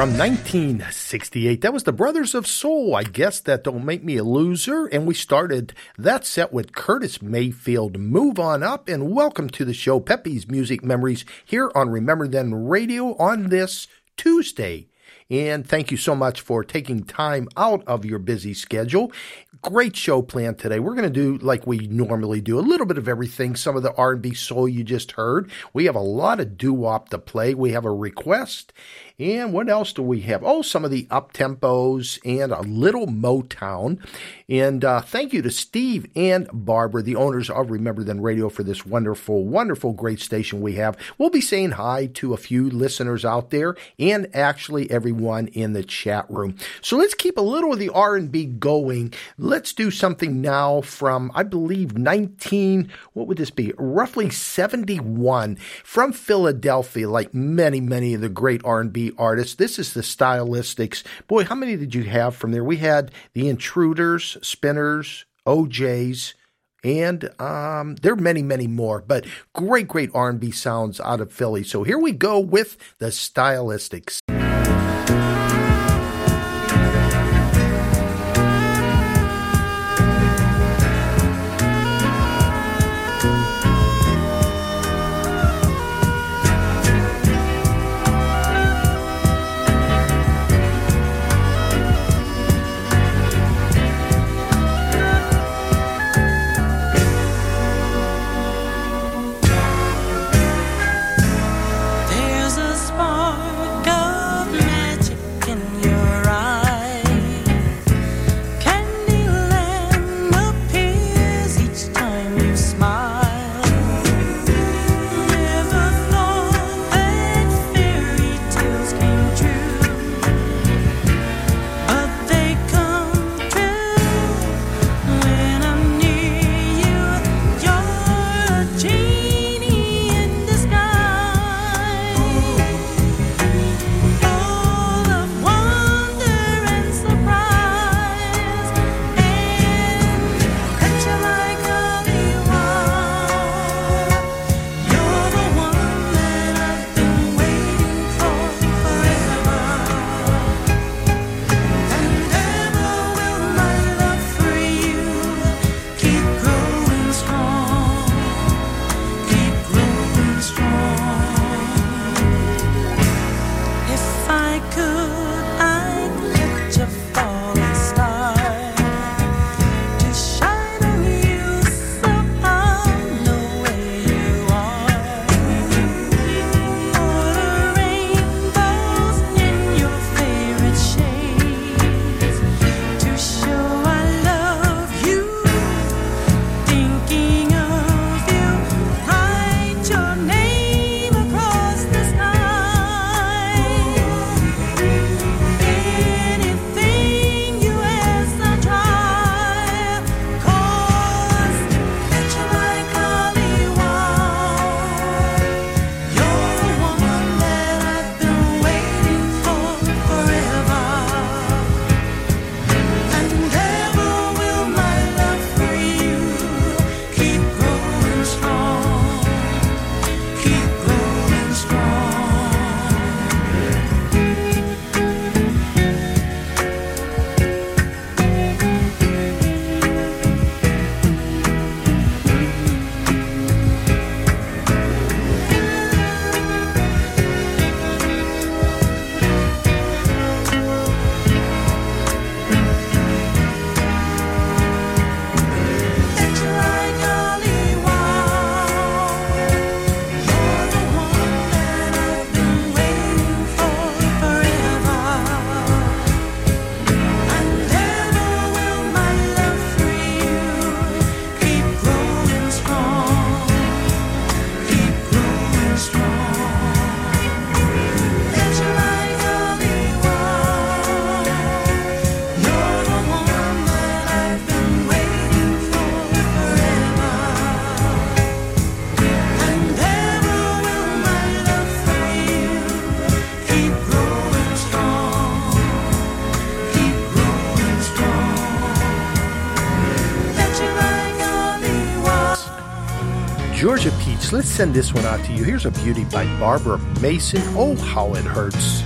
From 1968. That was the Brothers of Soul. I guess that don't make me a loser. And we started that set with Curtis Mayfield. Move on up and welcome to the show, Peppy's Music Memories, here on Remember Then Radio on this Tuesday. And thank you so much for taking time out of your busy schedule great show planned today. We're going to do like we normally do, a little bit of everything. Some of the R&B soul you just heard. We have a lot of doo-wop to play. We have a request and what else do we have? Oh, some of the up tempos and a little Motown. And uh, thank you to Steve and Barbara, the owners of Remember Then Radio, for this wonderful, wonderful, great station we have. We'll be saying hi to a few listeners out there and actually everyone in the chat room. So let's keep a little of the R&B going. Let's do something now from, I believe, 19, what would this be? Roughly 71 from Philadelphia, like many, many of the great Artists. This is the Stylistics. Boy, how many did you have from there? We had the Intruders, Spinners, O'Jays, and um, there are many, many more. But great, great R&B sounds out of Philly. So here we go with the Stylistics. Let's send this one out to you. Here's a beauty by Barbara Mason. Oh, how it hurts.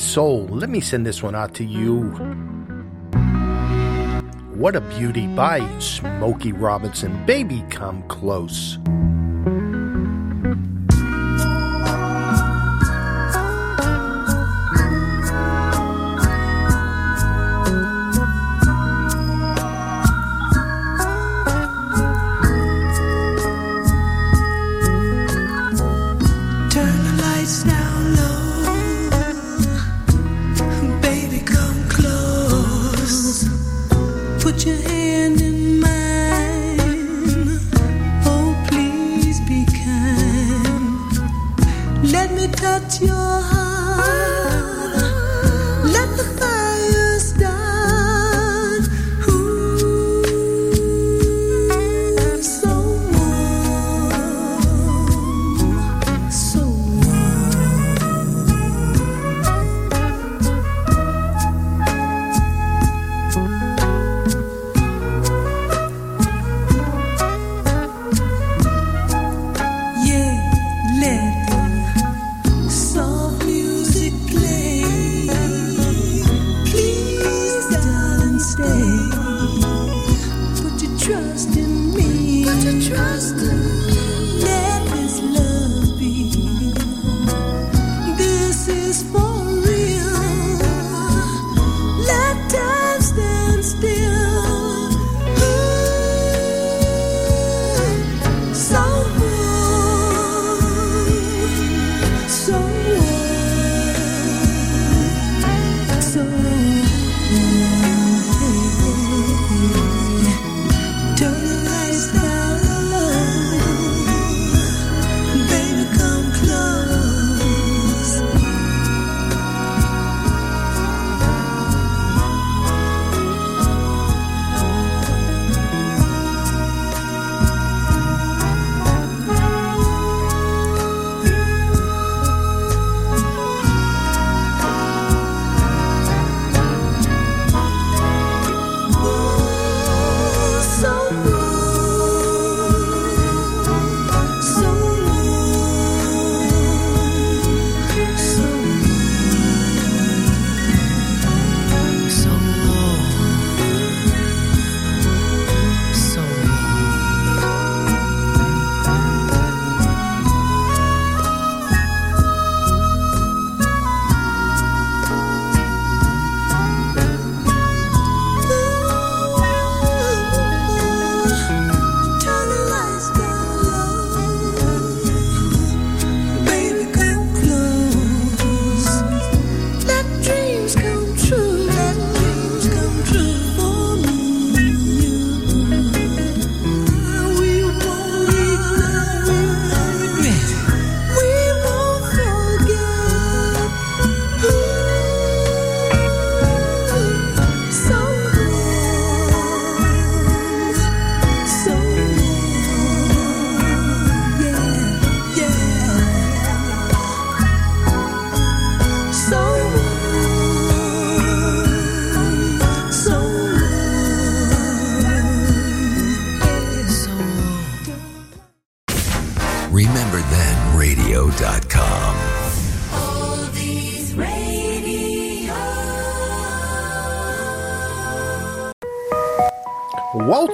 Soul. Let me send this one out to you. What a Beauty by Smokey Robinson. Baby, come close.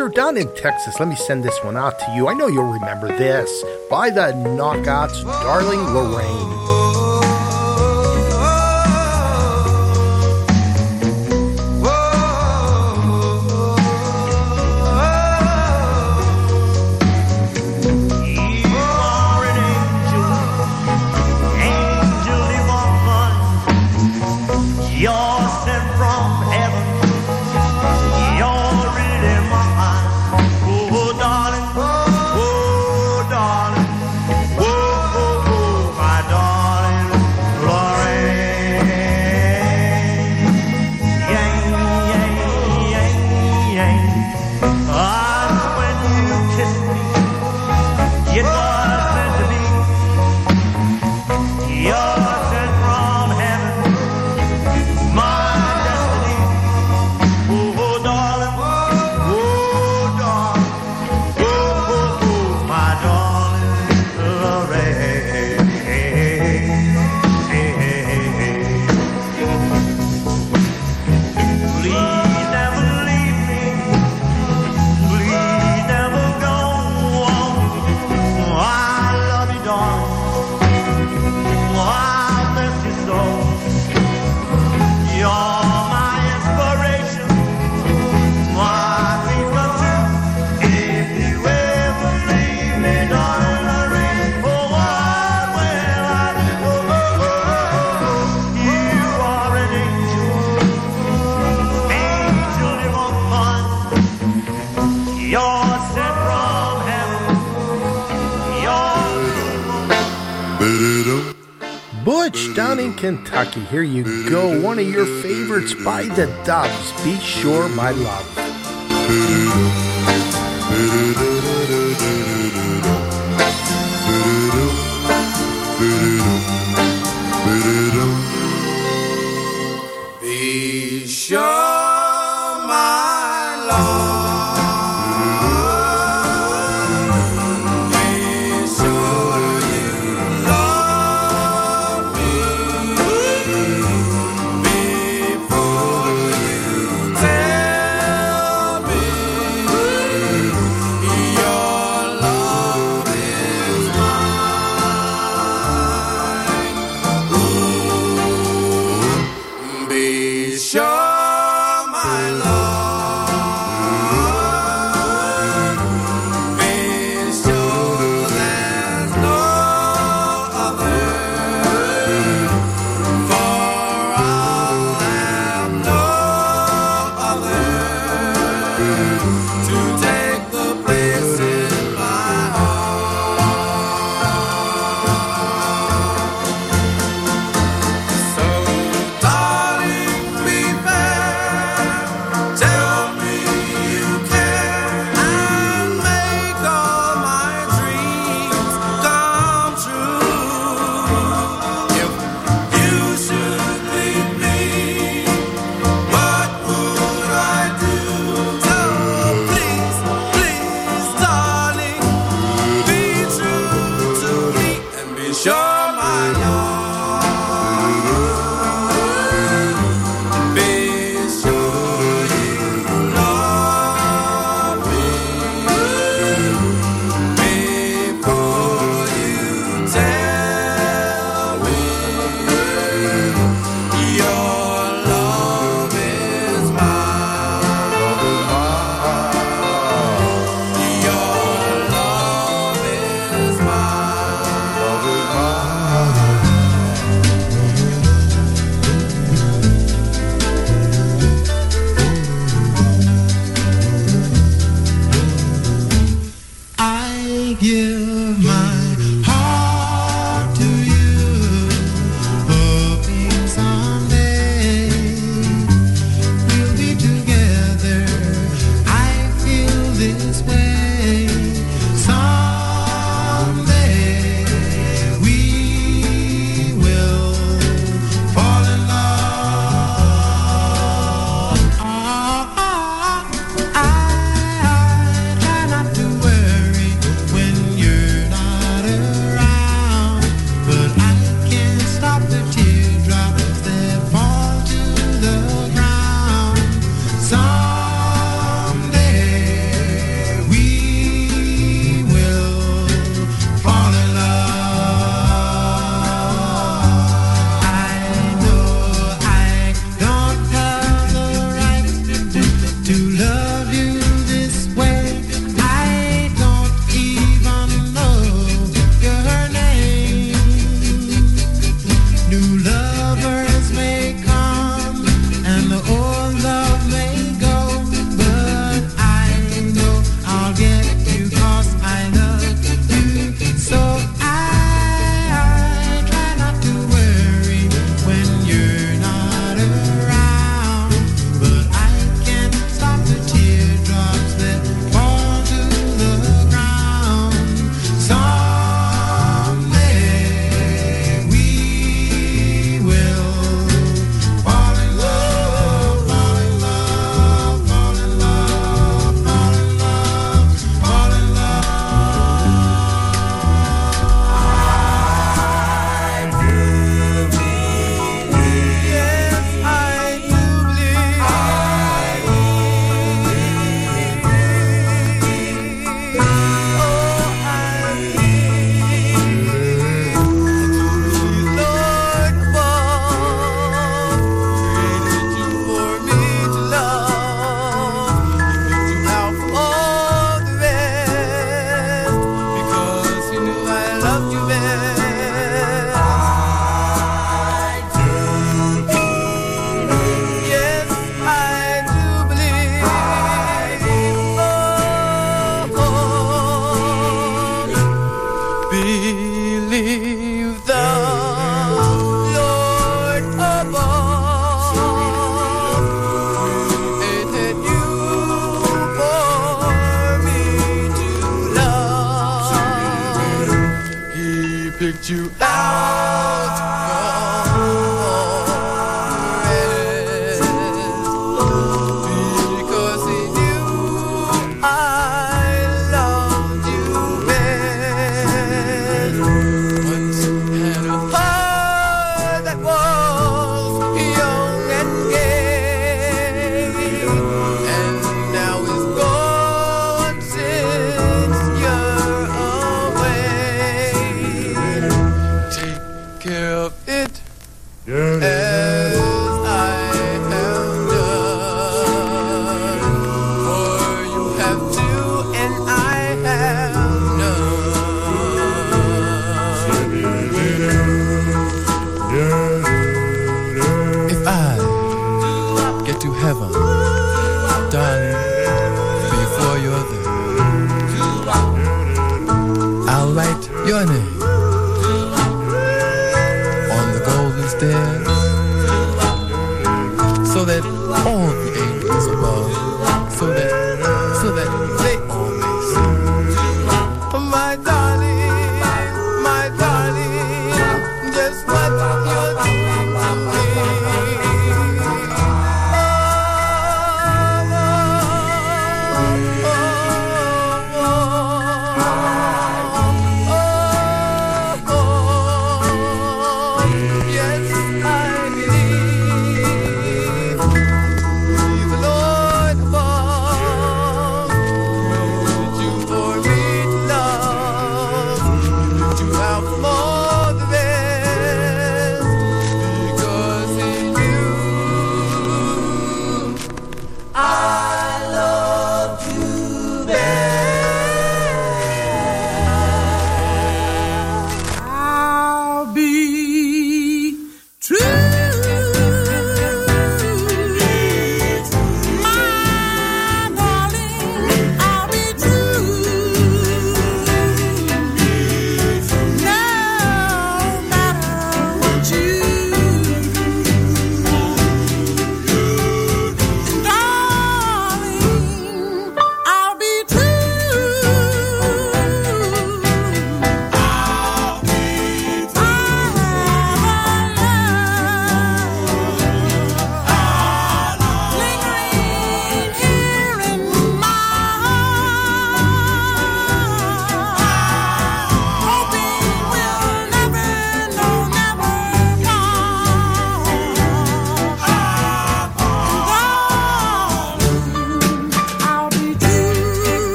Lester, down in Texas, let me send this one out to you. I know you'll remember this by the Knockouts, Darling Lorraine. hockey. Here you go. One of your favorites by the Dubs. Be sure, my love.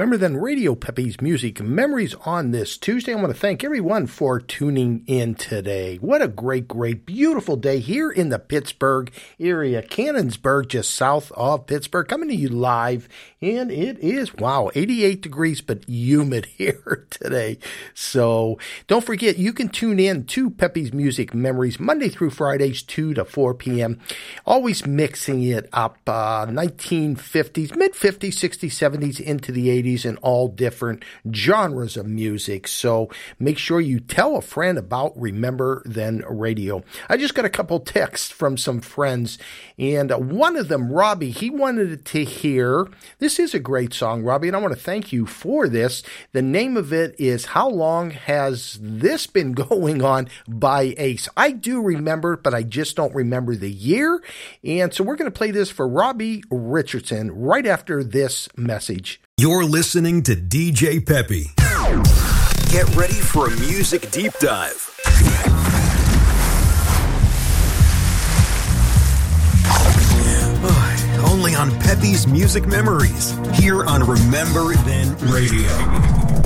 Remember then, Radio Peppy's Music Memories on this Tuesday. I want to thank everyone for tuning in today. What a great, great, beautiful day here in the Pittsburgh area, Canonsburg, just south of Pittsburgh, coming to you live. And it is, wow, 88 degrees, but humid here today. So don't forget, you can tune in to Peppy's Music Memories Monday through Fridays, 2 to 4 p.m. Always mixing it up, uh, 1950s, mid 50s, 60s, 70s, into the 80s. In all different genres of music. So make sure you tell a friend about Remember Then Radio. I just got a couple texts from some friends, and one of them, Robbie, he wanted to hear this is a great song, Robbie, and I want to thank you for this. The name of it is How Long Has This Been Going On by Ace. I do remember, but I just don't remember the year. And so we're going to play this for Robbie Richardson right after this message. You're listening to DJ Peppy. Get ready for a music deep dive. Only on Peppy's Music Memories, here on Remember Then Radio.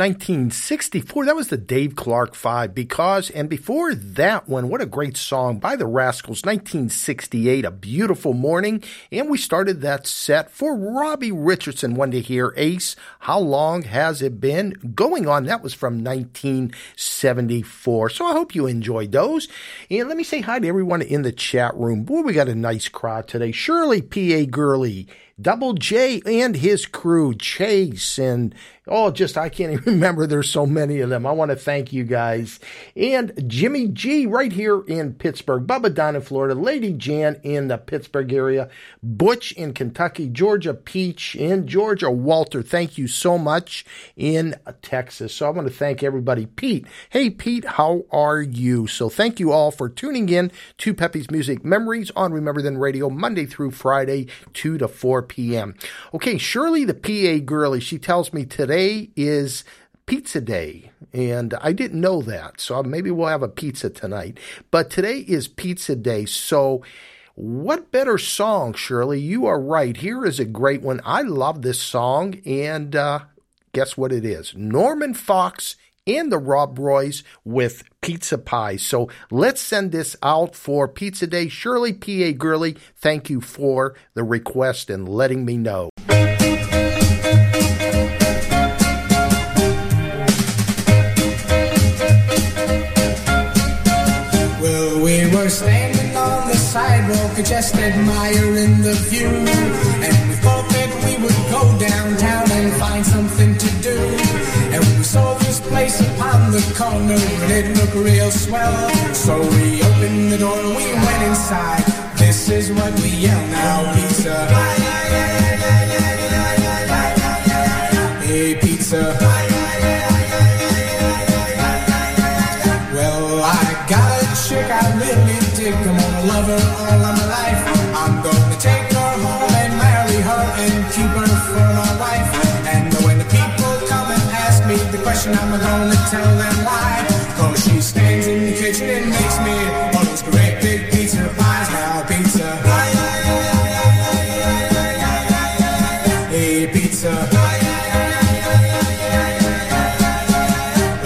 1964, that was the Dave Clark Five. Because, and before that one, what a great song by the Rascals, 1968, A Beautiful Morning. And we started that set for Robbie Richardson, one to hear Ace. How long has it been going on? That was from 1974. So I hope you enjoyed those. And let me say hi to everyone in the chat room. Boy, we got a nice crowd today. Shirley P.A. Gurley. Double J and his crew, Chase, and oh, just I can't even remember. There's so many of them. I want to thank you guys. And Jimmy G right here in Pittsburgh, Bubba Don in Florida, Lady Jan in the Pittsburgh area, Butch in Kentucky, Georgia Peach in Georgia, Walter, thank you so much in Texas. So I want to thank everybody. Pete, hey Pete, how are you? So thank you all for tuning in to Peppy's Music Memories on Remember Then Radio, Monday through Friday, 2 to 4 p.m. Okay, Shirley, the PA girlie, she tells me today is pizza day. And I didn't know that. So maybe we'll have a pizza tonight. But today is pizza day. So what better song, Shirley? You are right. Here is a great one. I love this song. And uh, guess what it is? Norman Fox and the Rob Roys with Pizza Pie. So let's send this out for Pizza Day. Shirley P.A. Gurley, thank you for the request and letting me know. Just admiring the view. And we thought that we would go downtown and find something to do. And we saw this place upon the the corner and it looked real swell. So we opened the door and we went inside. This is what we yell now, pizza. Hey, pizza. Well, I got a chick I really dig. I'm gonna love her question, I'm gonna tell them why. Cause she stands in the kitchen and makes me all those great big pizza pies. Now, pizza. Hey, pizza.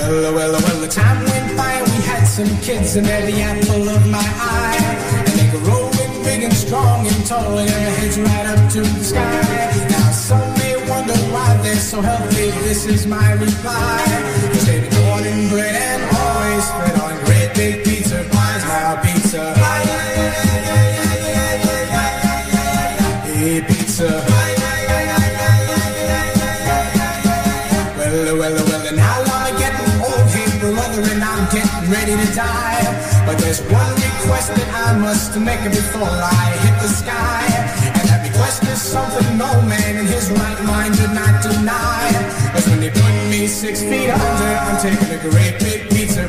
Well, well, well, the time went by and we had some kids and they're the apple of my eye. And they grow big and strong and tall and their heads right up to the sky. So healthy. This is my reply. Cause been in bread and always fed on great big pizza pies. Now pizza. Hey, pizza. Well, well, well, and now I'm getting old, hey brother, and I'm getting ready to die. But there's one request that I must make before I hit the sky. Six feet under, I'm taking a great big pizza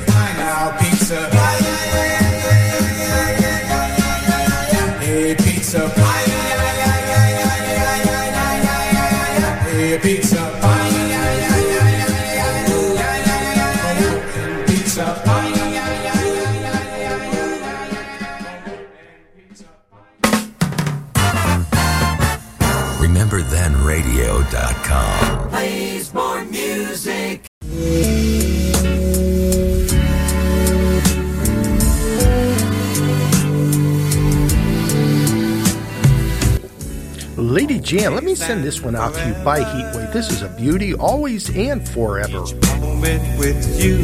Jan, let me send this one out to you by Heatwave. This is a beauty, always and forever. with you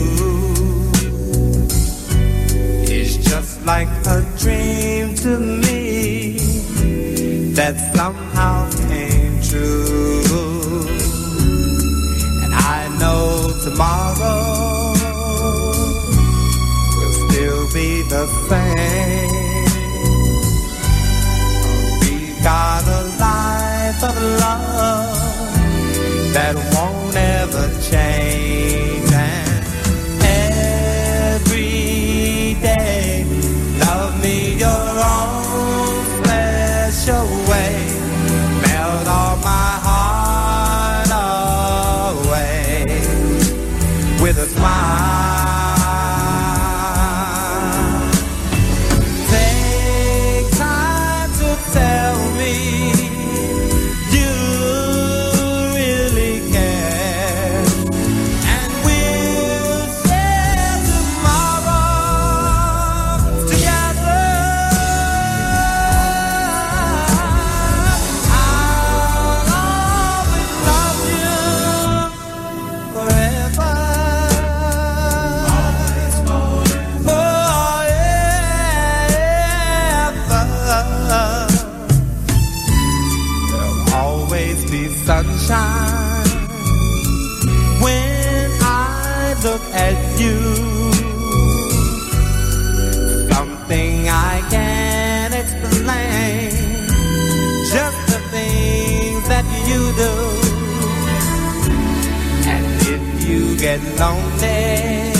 is just like a dream to me that somehow came true. And I know tomorrow will still be the same. A life of love that won't ever change. Get lonely,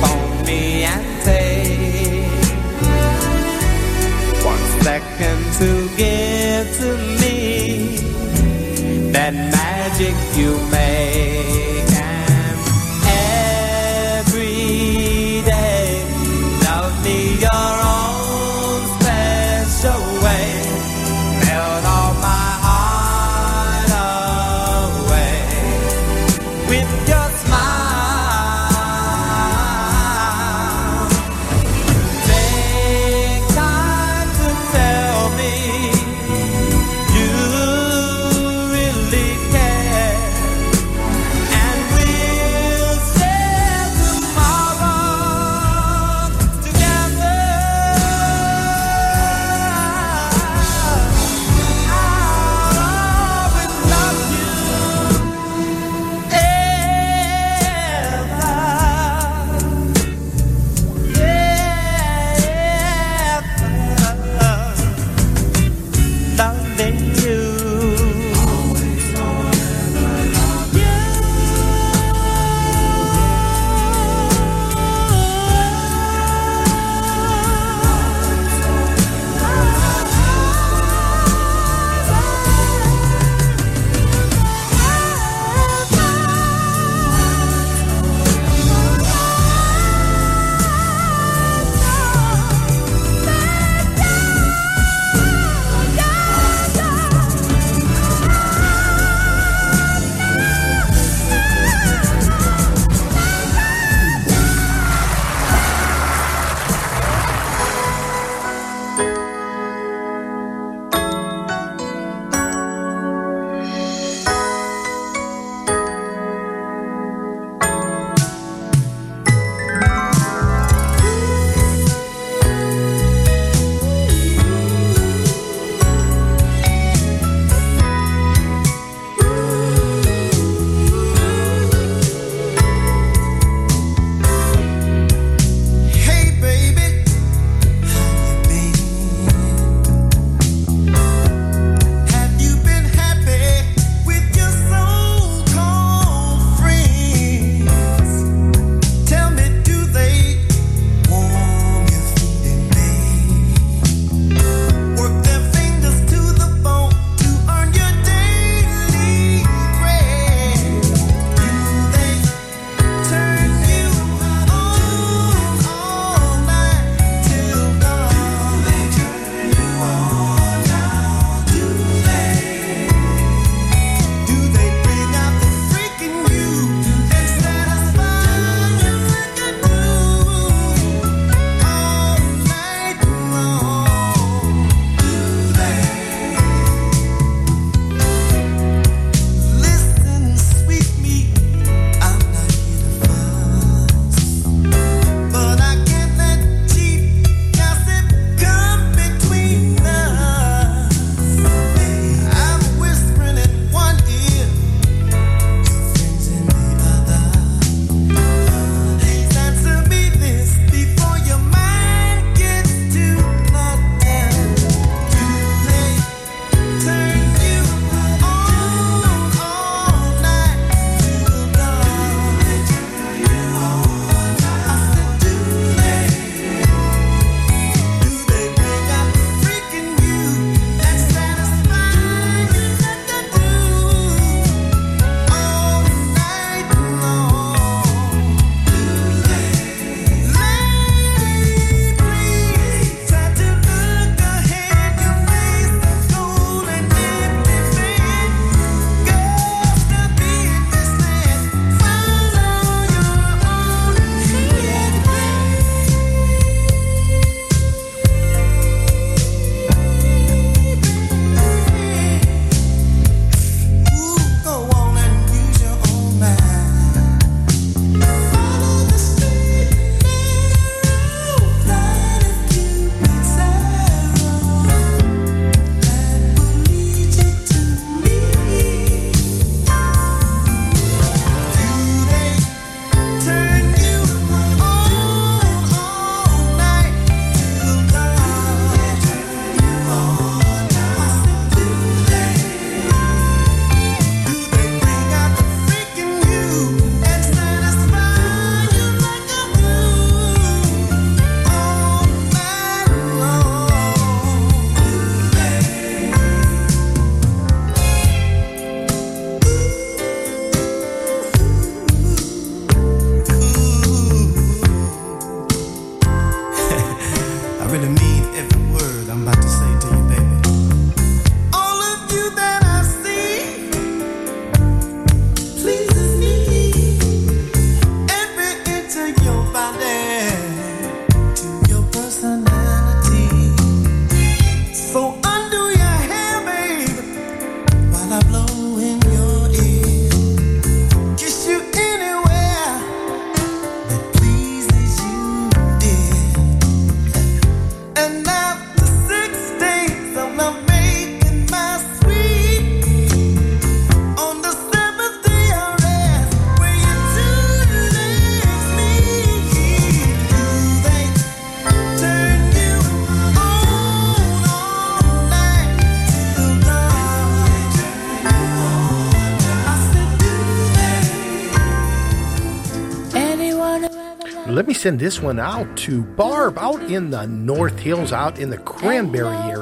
phone me and take one second to give to me that magic you make send this one out to Barb out in the North Hills, out in the Cranberry area.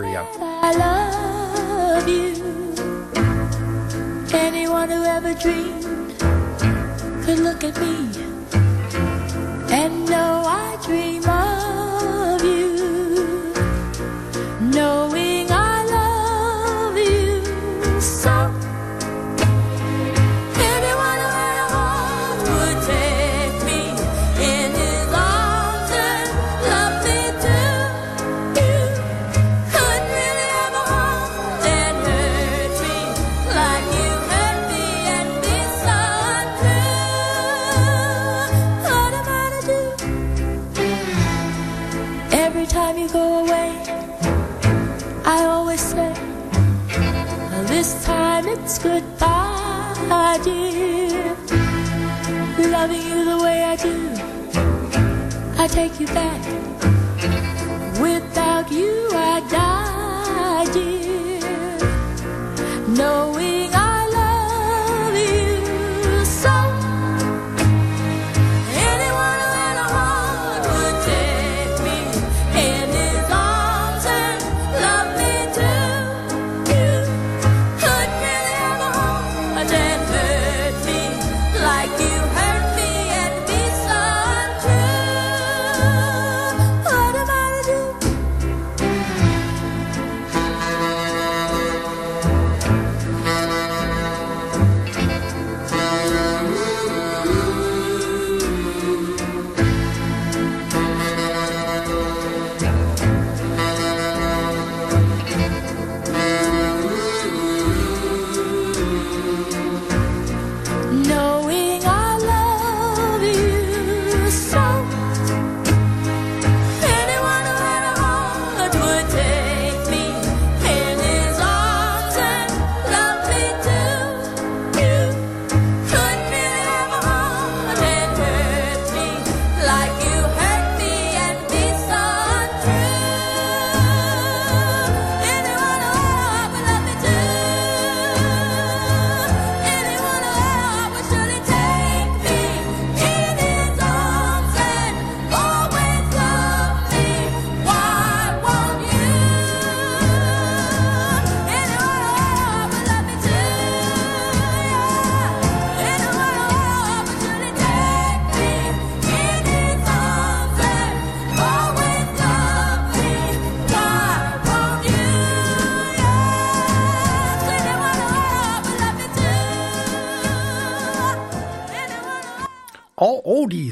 take you back. Without you, I die, dear.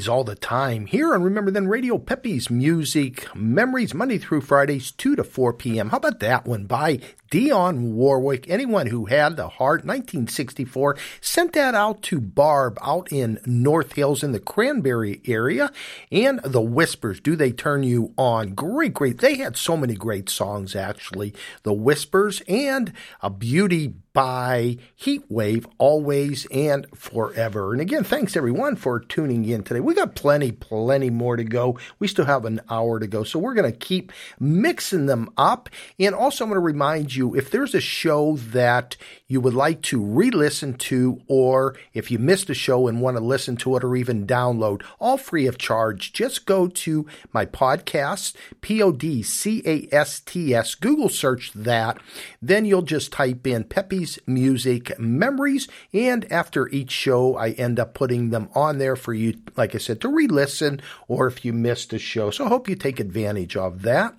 90s all the time here on Remember Then Radio Peppy's Music Memories, Monday through Fridays, 2 to 4 p.m. How about that one by Dionne Warwick, anyone who had the heart, 1964, sent that out to Barb out in North Hills in the Cranberry area. And The Whispers, Do They Turn You On? Great, great. They had so many great songs, actually. The Whispers and A Beauty by Heatwave, always and forever. And again, thanks everyone for tuning in today. We got plenty, plenty more to go. We still have an hour to go, so we're going to keep mixing them up. And also, I'm going to remind you you if there's a show that you would like to re listen to, or if you missed a show and want to listen to it or even download, all free of charge, just go to my podcast, P O D C A S T S, Google search that. Then you'll just type in Peppy's Music Memories, and after each show, I end up putting them on there for you, like I said, to re listen, or if you missed a show. So I hope you take advantage of that.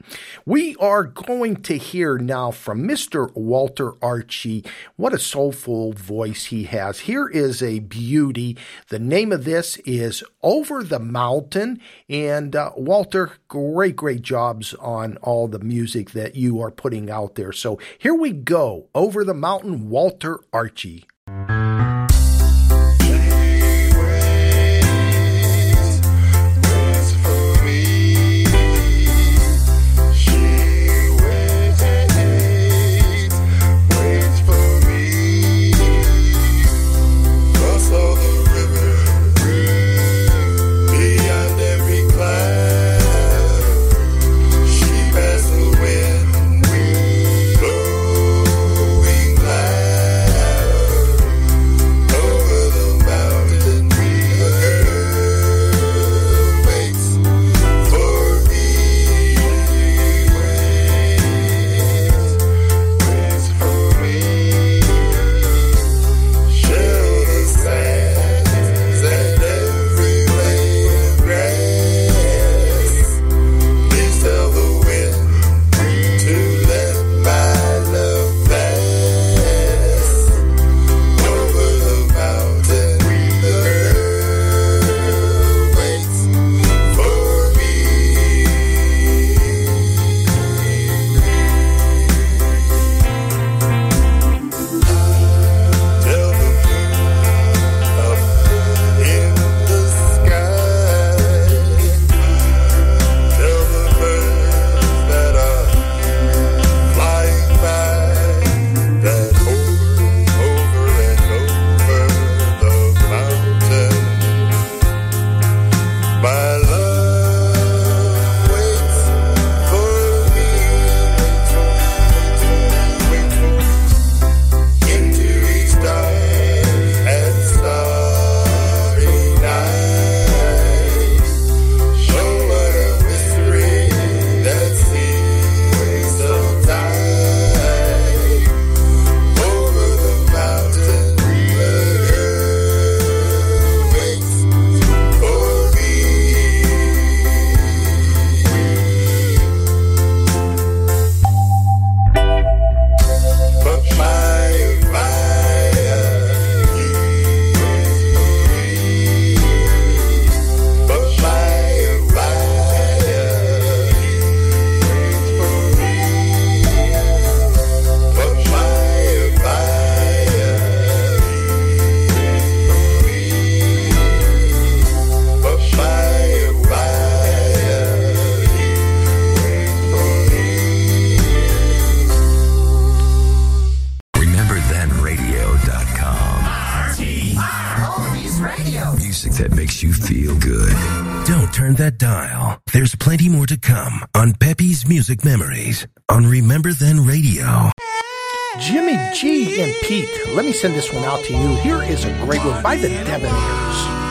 We are going to hear now from Mr. Walter Archie. What a soulful voice he has. Here is a beauty. The name of this is Over the Mountain. And uh, Walter, great, great jobs on all the music that you are putting out there. So here we go. Over the Mountain, Walter Archie. Music Memories on Remember Then Radio. Jimmy G and Pete, let me send this one out to you. Here is a great one by the Debonaires.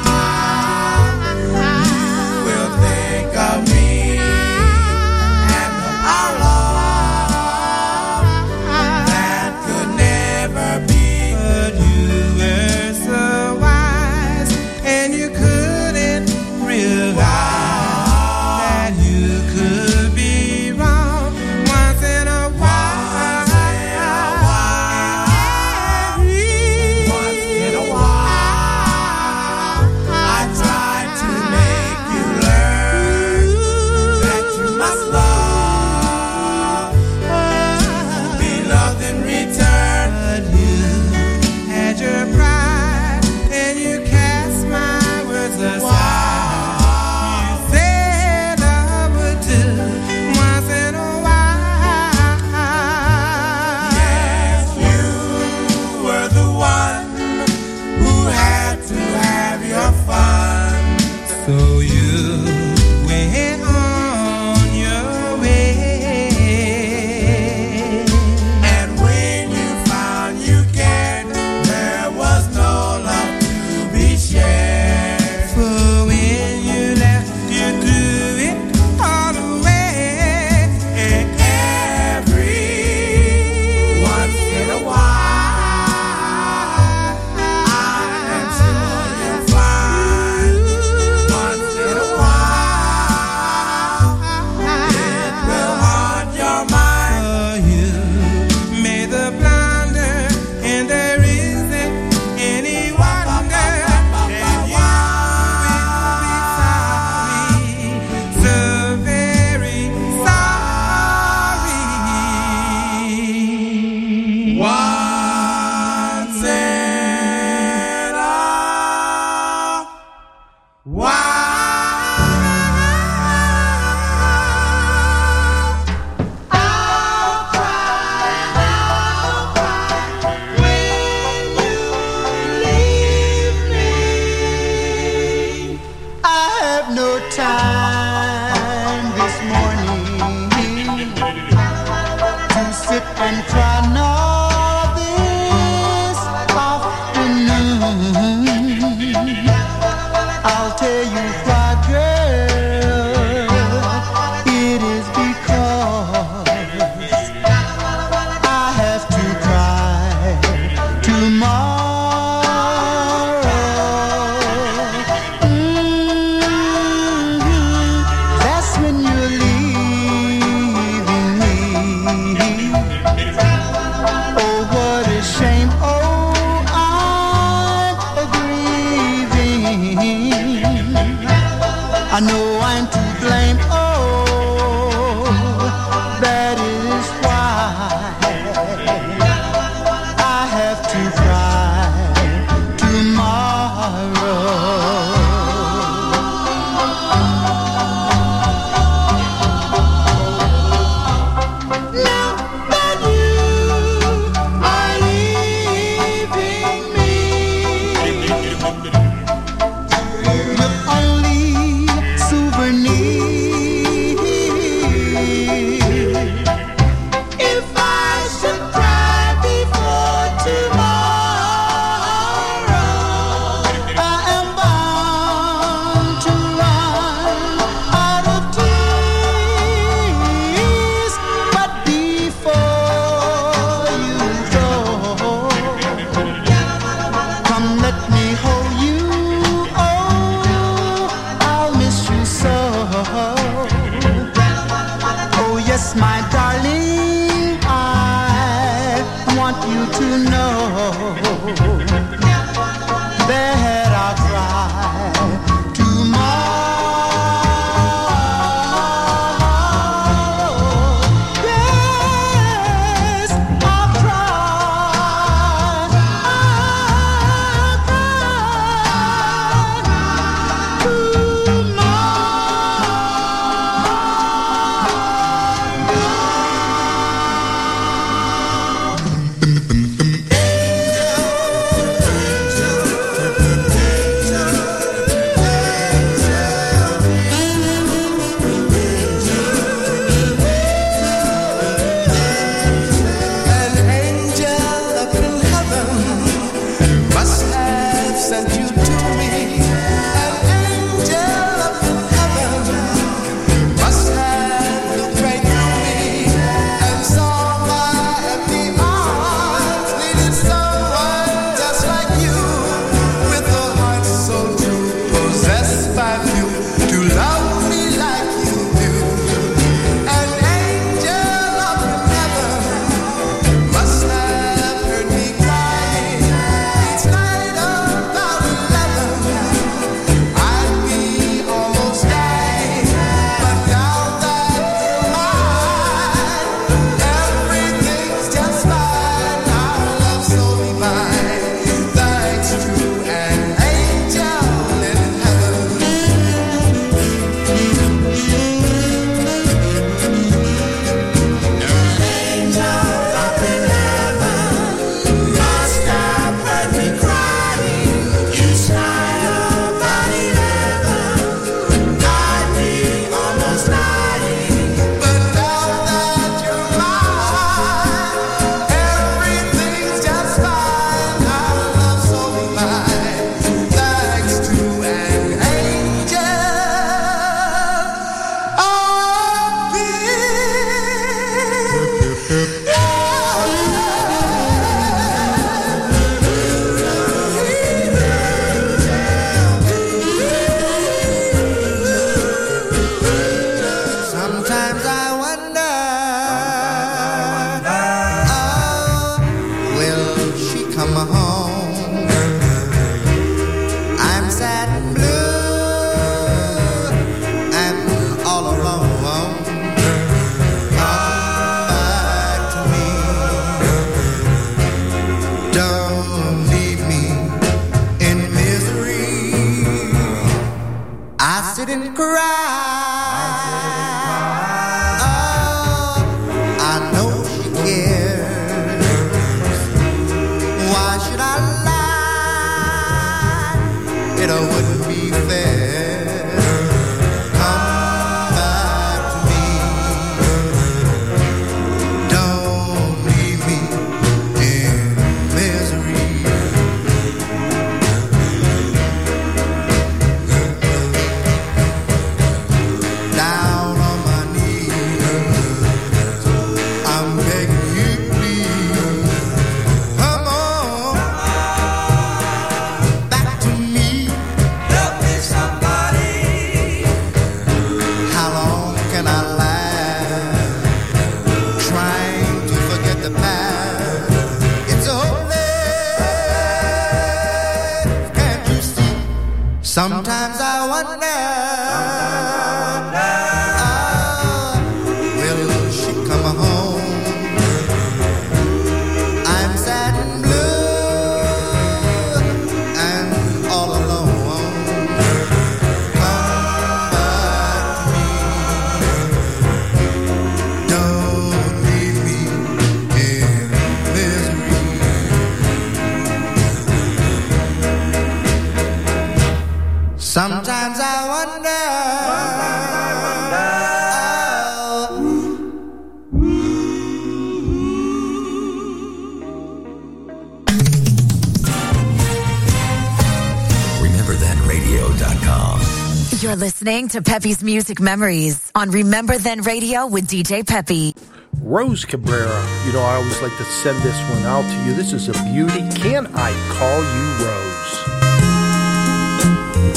You're listening to Peppy's Music Memories on Remember Then Radio with DJ Pepe. Rose Cabrera, you know, I always like to send this one out to you. This is a beauty. Can I call you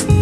Rose?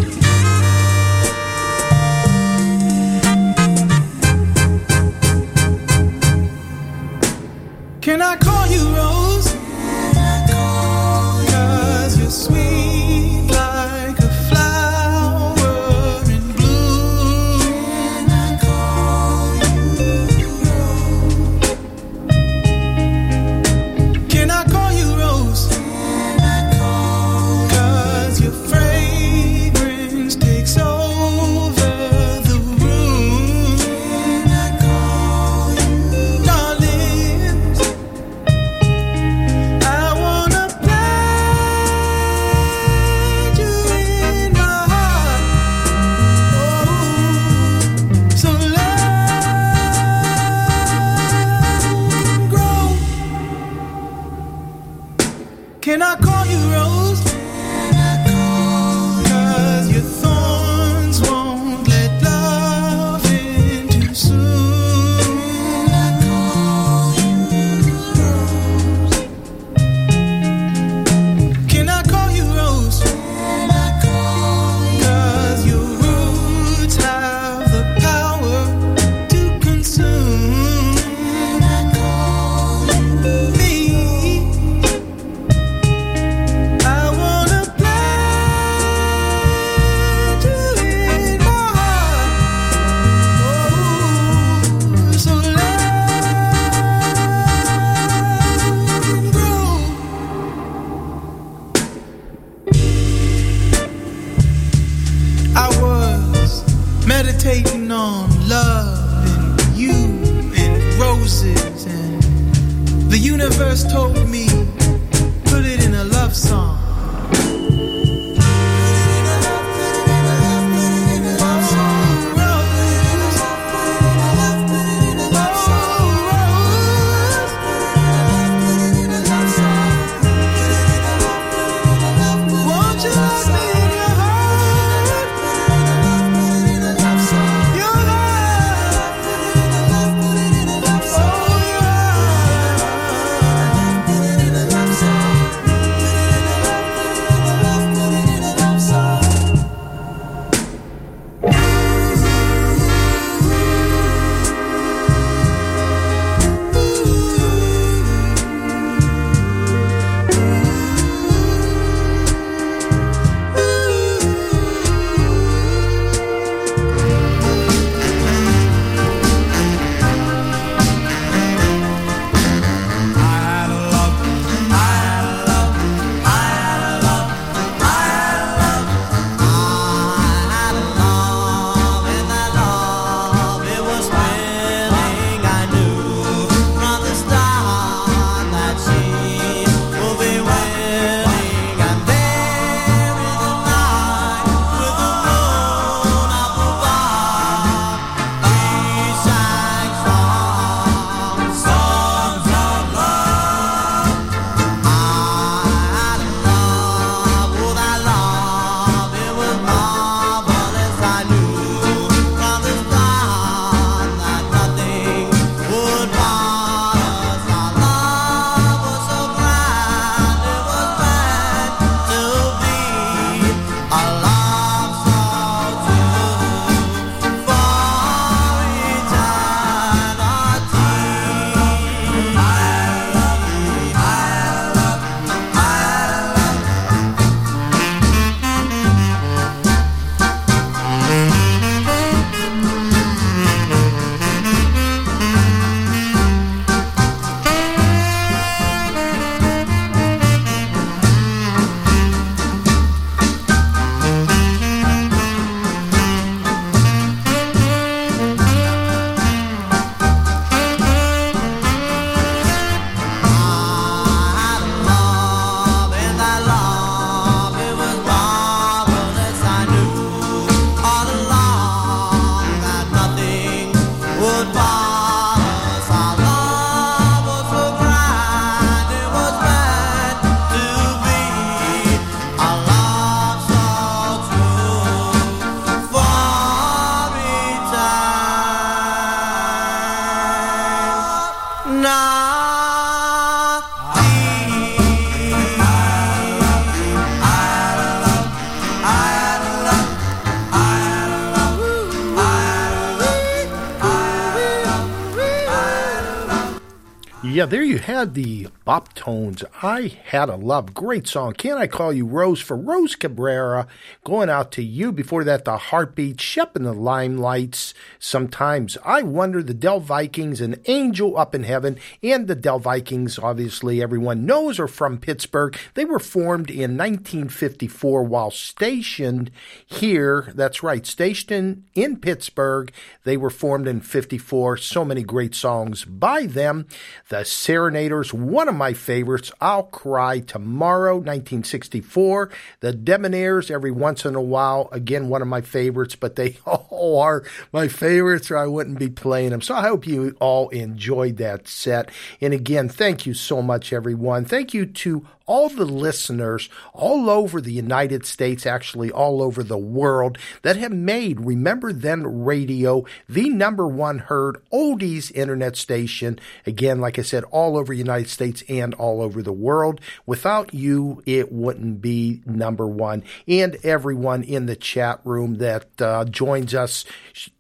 Had the Bop Tones. I had a love. Great song. Can I call you Rose for Rose Cabrera? Going out to you. Before that, the Heartbeat, Shep and the Limelights. Sometimes I wonder the Del Vikings, an angel up in heaven, and the Del Vikings, obviously everyone knows, are from Pittsburgh. They were formed in 1954 while stationed here. That's right, stationed in Pittsburgh. They were formed in 54. So many great songs by them. The Serenaders, one of my favorites. I'll Cry Tomorrow, 1964. The Debonaires, every once in a while. Again, one of my favorites, but they all are my favorites or I wouldn't be playing them. So I hope you all enjoyed that set. And again, thank you so much, everyone. Thank you to all the listeners all over the United States, actually all over the world, that have made Remember Then Radio the number one heard oldies internet station. Again, like I said, all over the United States and all over the world. Without you, it wouldn't be number one. And everyone in the chat room that uh, joins us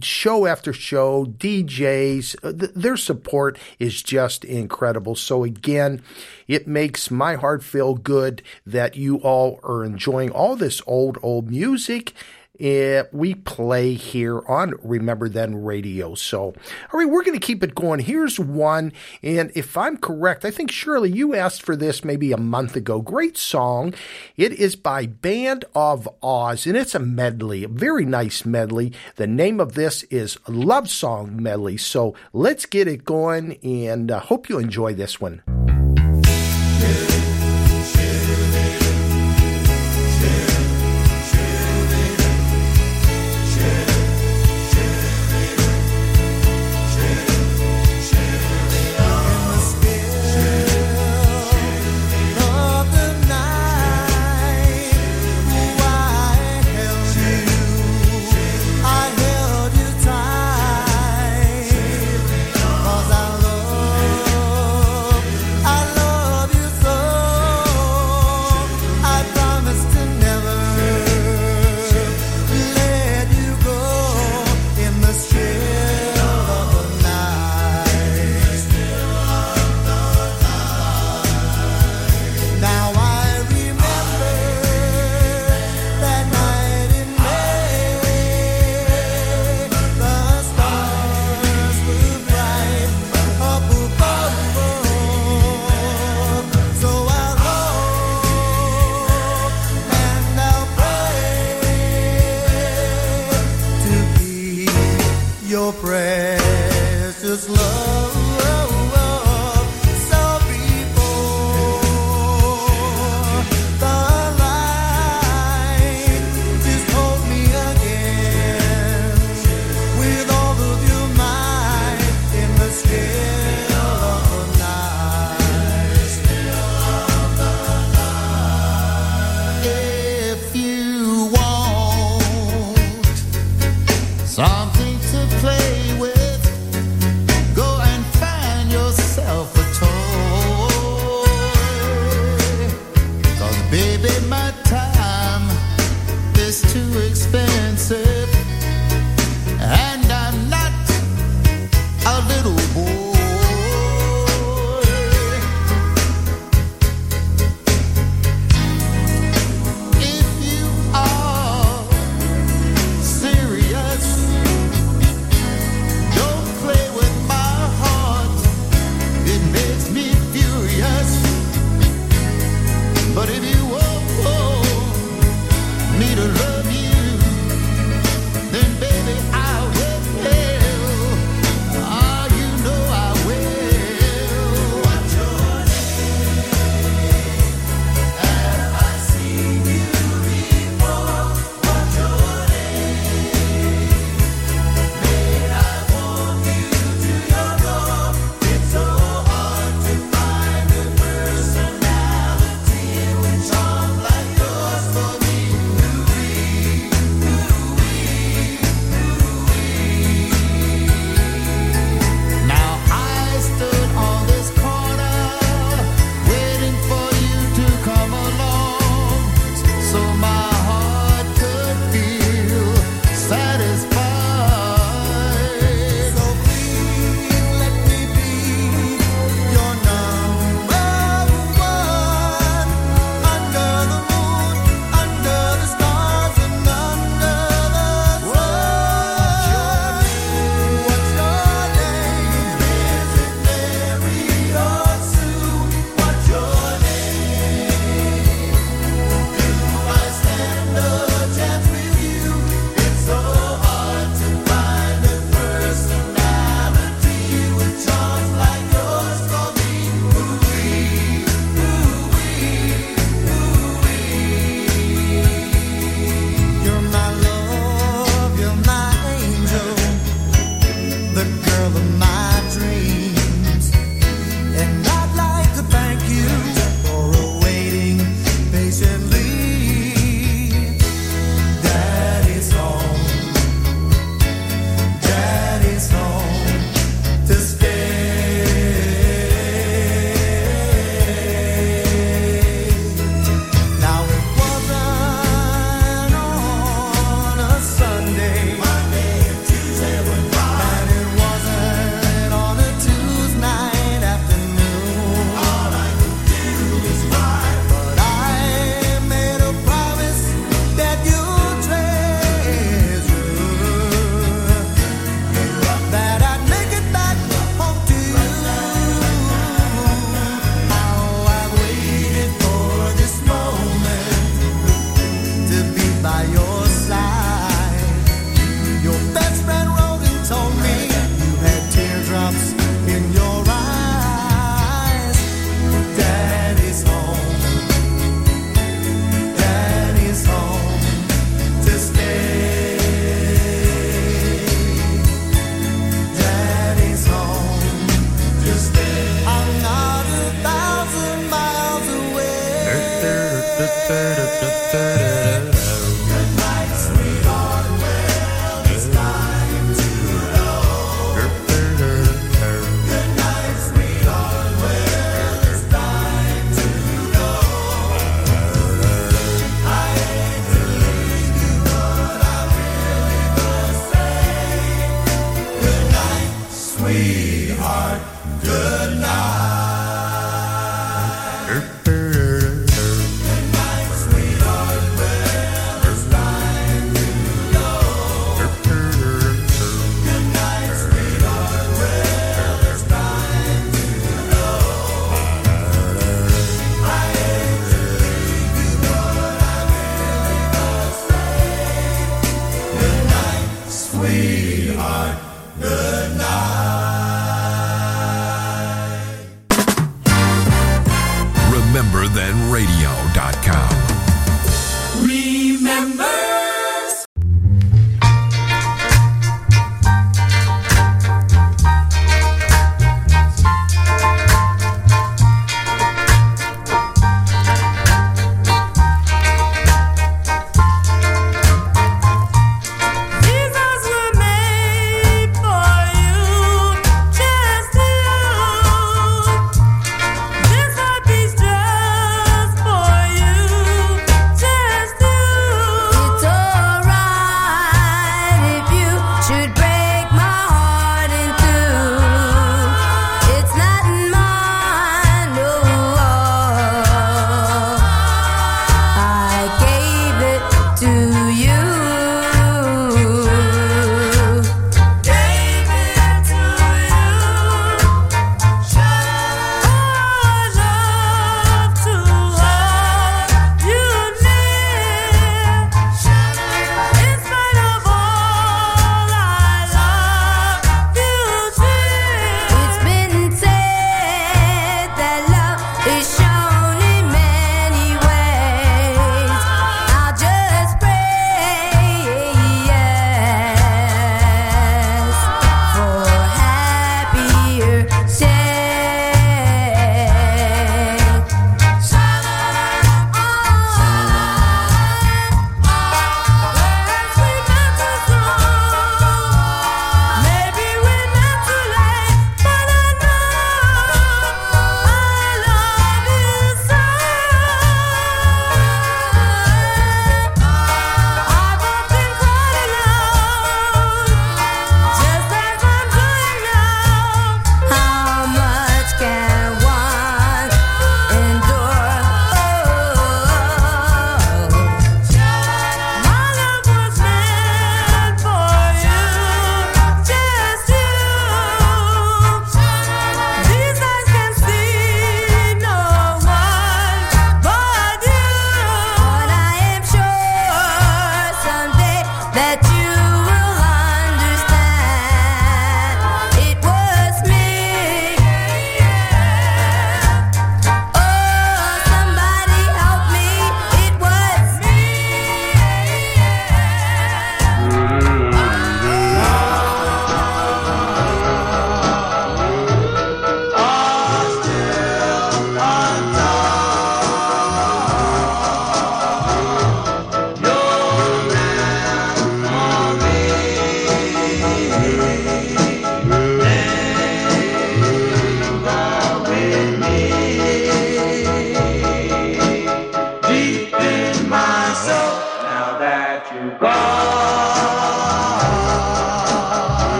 show after show, DJs, uh, th- their support is just incredible. So again, it makes my heart feel good that you all are enjoying all this old, old music eh, we play here on Remember Then Radio. So, all right, we're going to keep it going. Here's one. And if I'm correct, I think Shirley, you asked for this maybe a month ago. Great song. It is by Band of Oz, and it's a medley, a very nice medley. The name of this is Love Song Medley. So let's get it going and uh, hope you enjoy this one.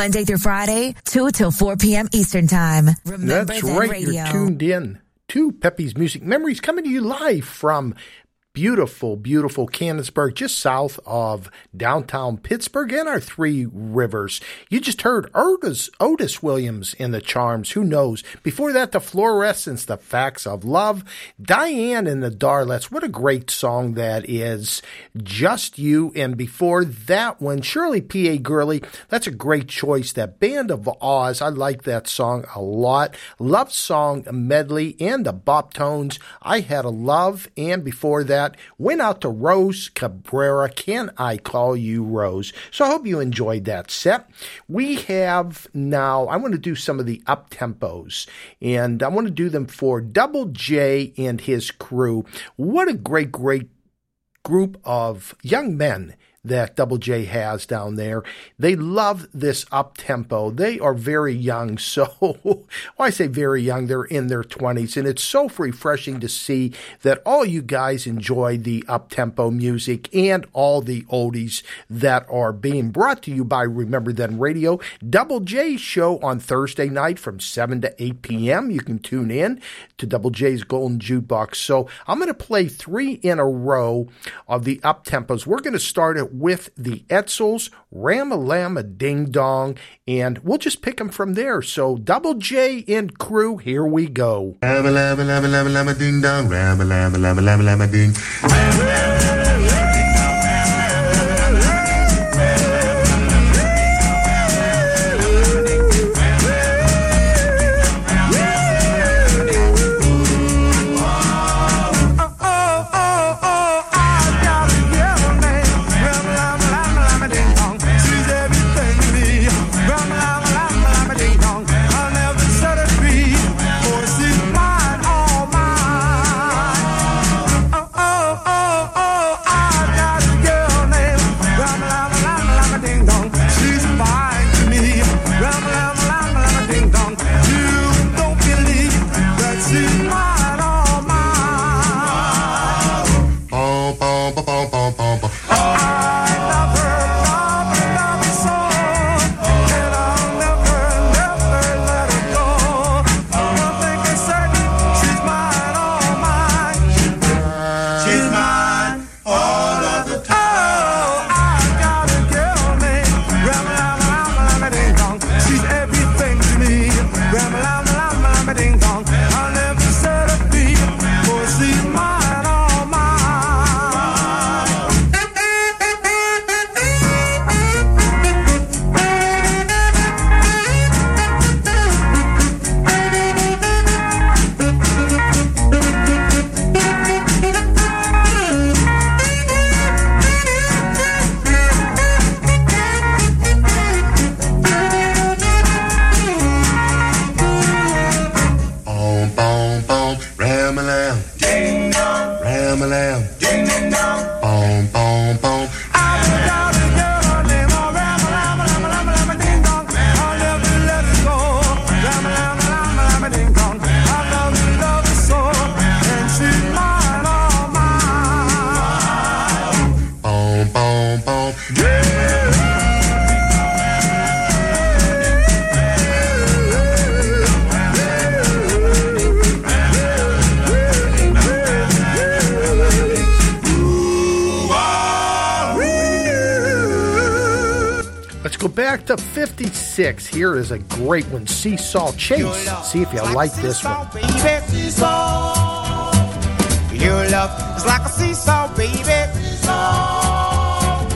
Monday through Friday, 2 till 4 p.m. Eastern Time. Remember That's Then right. Radio. You're tuned in to Peppy's Music Memories coming to you live from beautiful, beautiful Canonsburg, just south of downtown Pittsburgh and our three rivers. You just heard Otis, Otis Williams in the Charms. Who knows? Before that, the Fluorescence, the Facts of Love, Diane and the Darlets. What a great song that is. Just You. And before that one, Shirley P.A. Gurley. That's a great choice. That Band of Oz. I like that song a lot. Love Song Medley and the Bop Tones. I Had a Love. And before that, went out to Rose Cabrera. Can I call you Rose? So I hope you enjoyed that set. We have now, I want to do some of the up tempos and I want to do them for Double J and his crew. What a great, great group of young men that Double J has down there. They love this up tempo. They are very young, so I say very young, they're in their 20s, and it's so refreshing to see that all you guys enjoy the up tempo music and all the oldies that are being brought to you by Remember Then Radio. Double J show on Thursday night from 7 to 8 p.m. You can tune in to Double J's Golden Jukebox. So I'm going to play three in a row of the up tempos. We're going to start it with the Edsels, Ram a Lam a Ding Dong, and we'll just pick them from there. So Double J and crew, here we go. Ram a lam a lam a lam a ding dong. Ram a lam a lam a lam a lam a ding. Great one Seesaw Chase. See if you like this one. baby. Seesaw. Your love is like a seesaw, baby. Seesaw.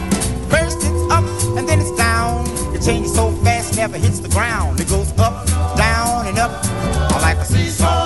First it's up and then it's down. It changes so fast, never hits the ground. It goes up, down, and up. Like a seesaw,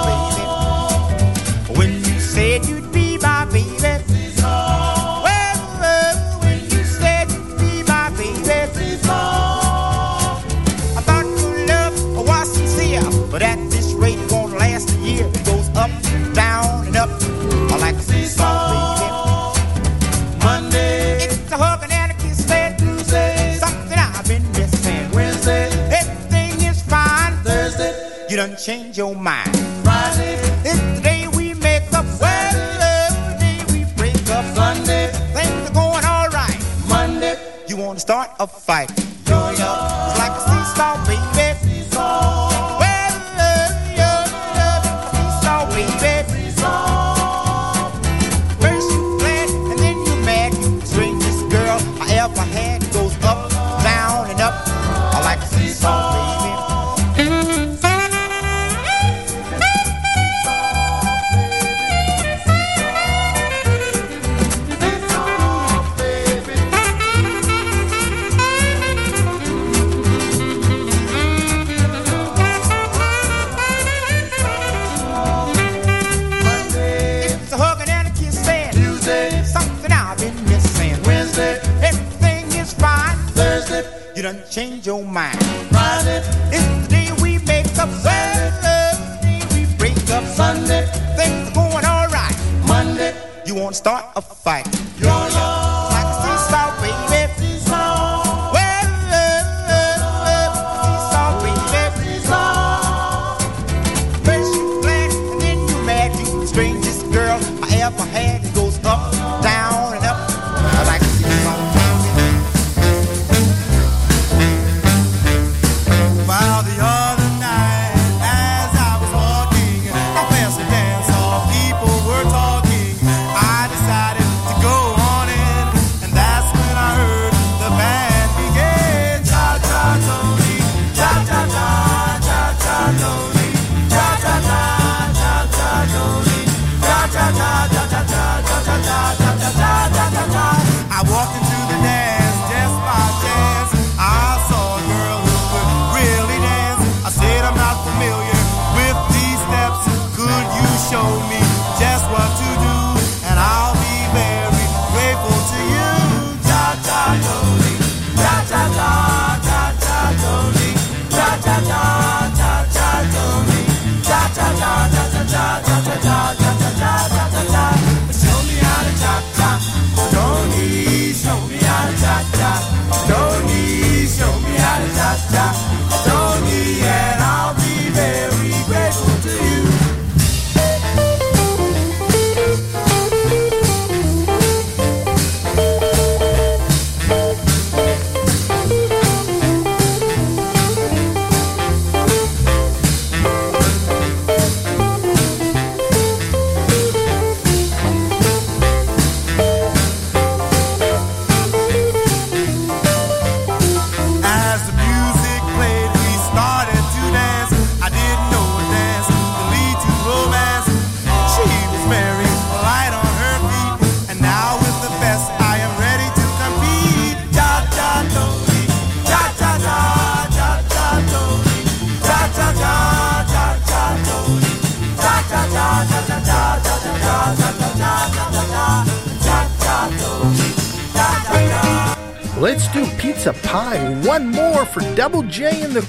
Jay and the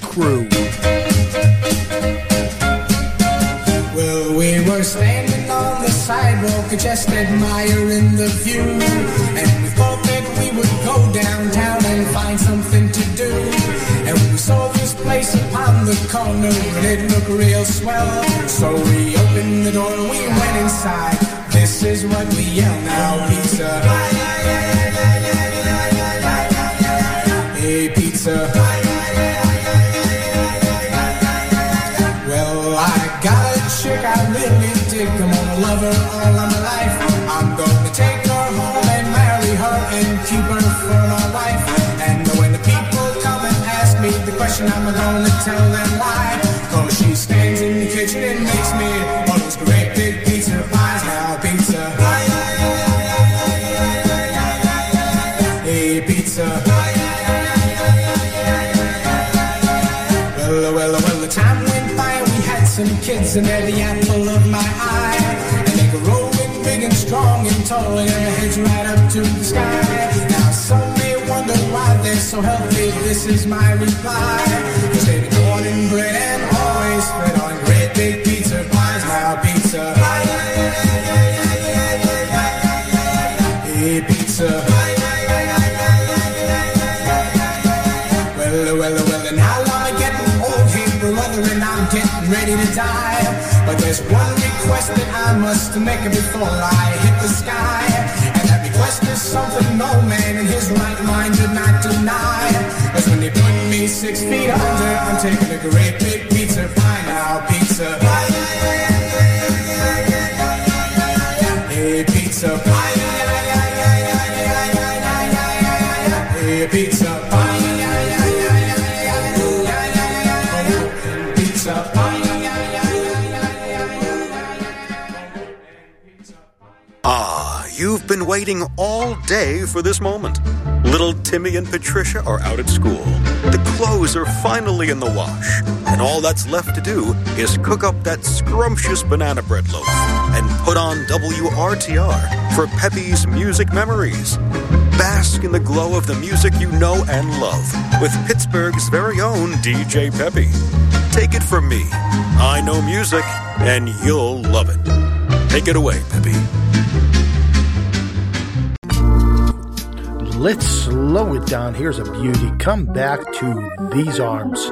ready to die. But there's one request that I must make before I hit the sky. And that request is something no man in his right mind did not deny. Cause when they put me six feet under, I'm taking a great big pizza pie now, pizza. You've been waiting all day for this moment. Little Timmy and Patricia are out at school. The clothes are finally in the wash. And all that's left to do is cook up that scrumptious banana bread loaf and put on WRTR for Peppy's Music Memories. Bask in the glow of the music you know and love with Pittsburgh's very own DJ Peppy. Take it from me. I know music, and you'll love it. Take it away, Peppy. Let's slow it down. Here's a beauty. Come back to these arms.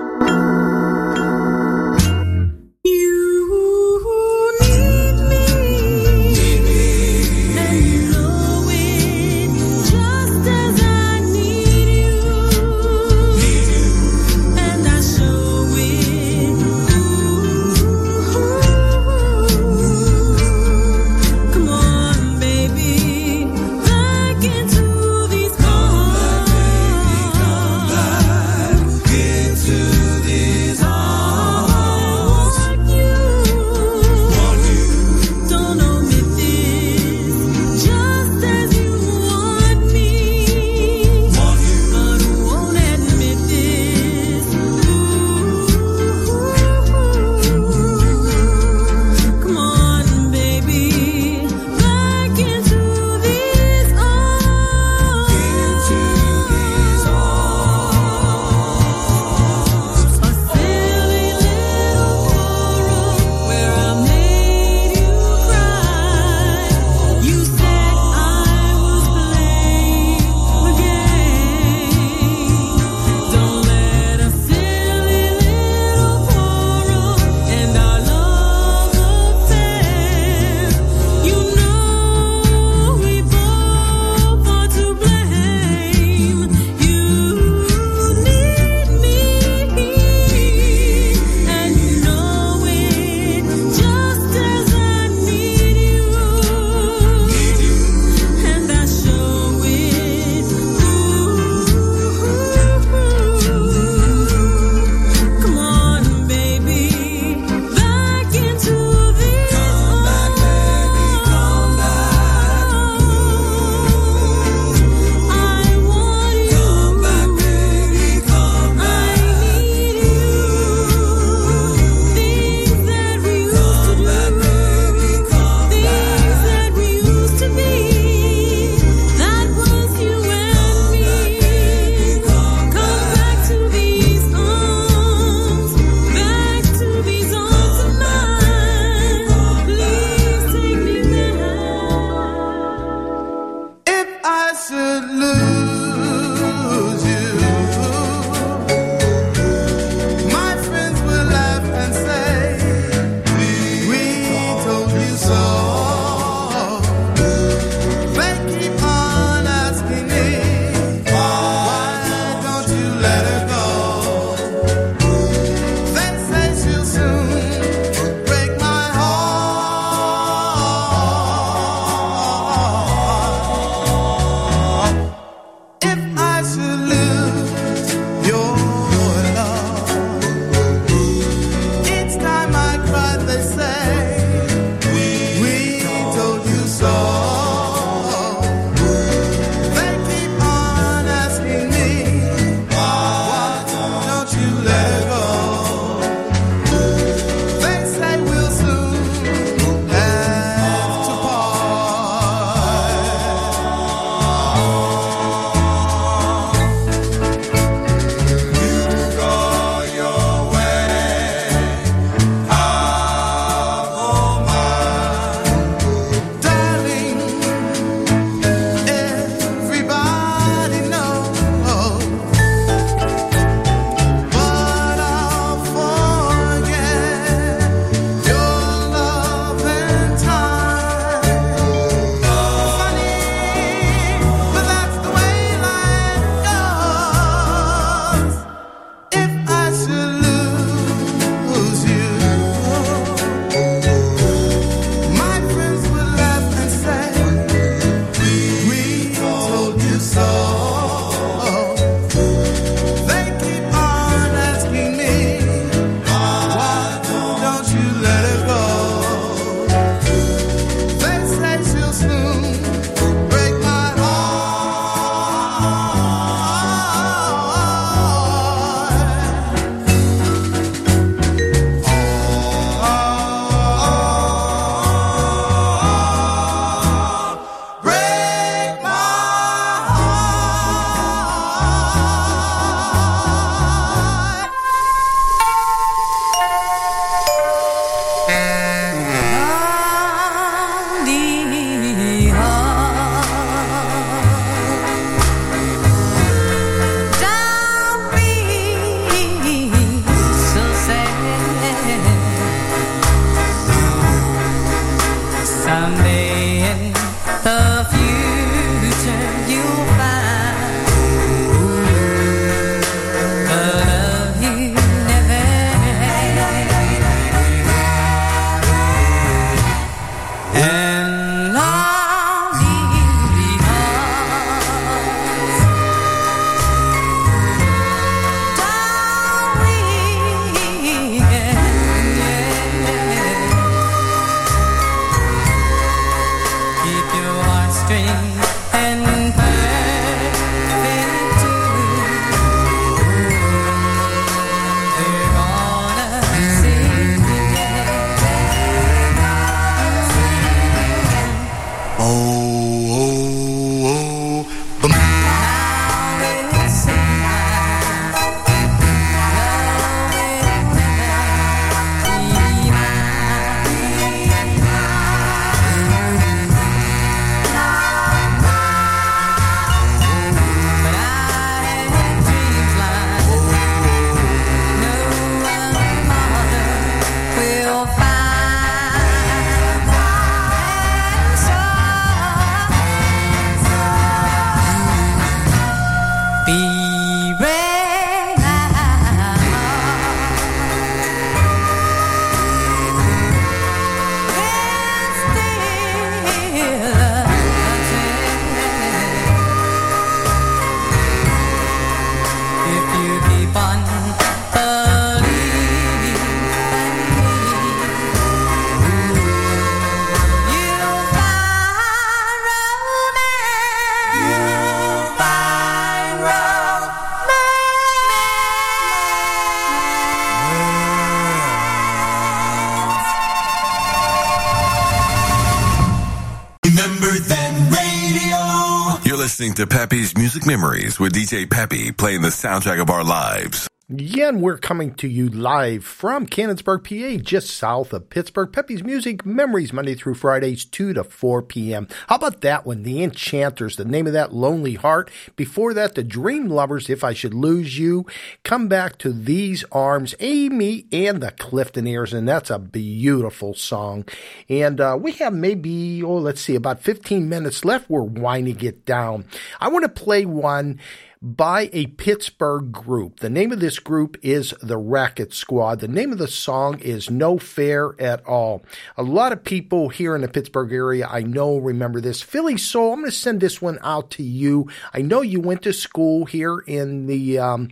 To Peppy's Music Memories with DJ Peppy playing the soundtrack of our lives. And we're coming to you live from Canonsburg, PA, just south of Pittsburgh. Peppy's Music Memories, Monday through Fridays, 2 to 4 p.m. How about that one? The Enchanters, the name of that Lonely Heart. Before that, the Dream Lovers, If I Should Lose You. Come back to These Arms, Amy and the Cliftoneers, and that's a beautiful song. And uh, we have maybe, oh, let's see, about 15 minutes left. We're winding it down. I want to play one by a Pittsburgh group. The name of this group is the Racket Squad. The name of the song is No Fair at All. A lot of people here in the Pittsburgh area, I know, remember this. Philly Soul, I'm going to send this one out to you. I know you went to school here in the. Um,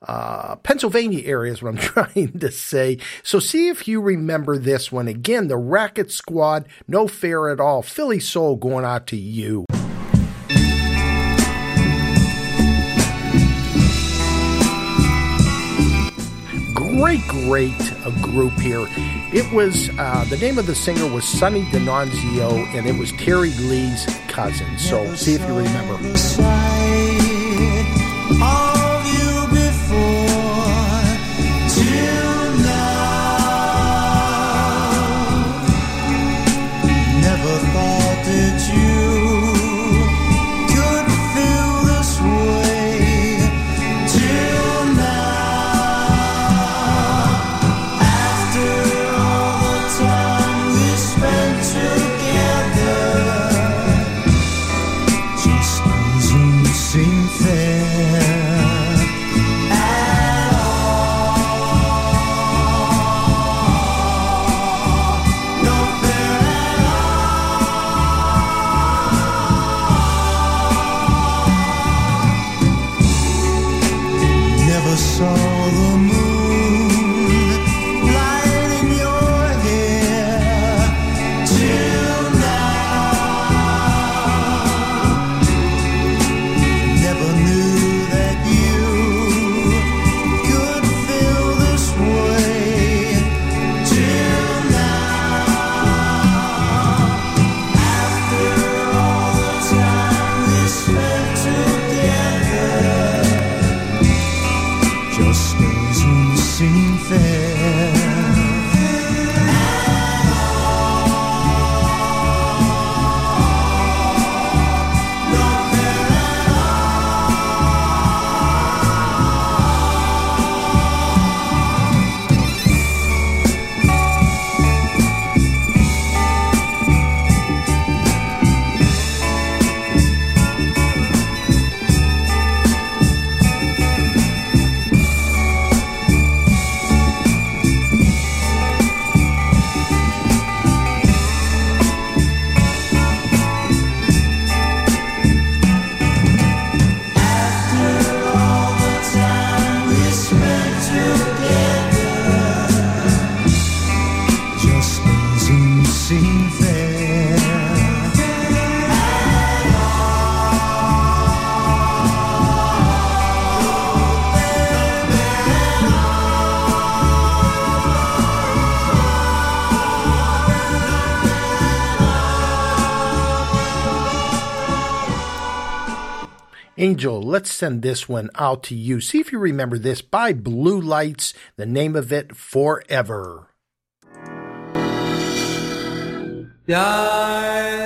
uh, Pennsylvania area is what I'm trying to say. So see if you remember this one. Again, the Racket Squad, no fair at all. Philly Soul going out to you. Great, great uh, group here. It was uh, the name of the singer was Sonny Denonzio, and it was Terry Lee's cousin. So see if you remember. Let's send this one out to you. See if you remember this by Blue Lights. The name of it, Forever. Darling,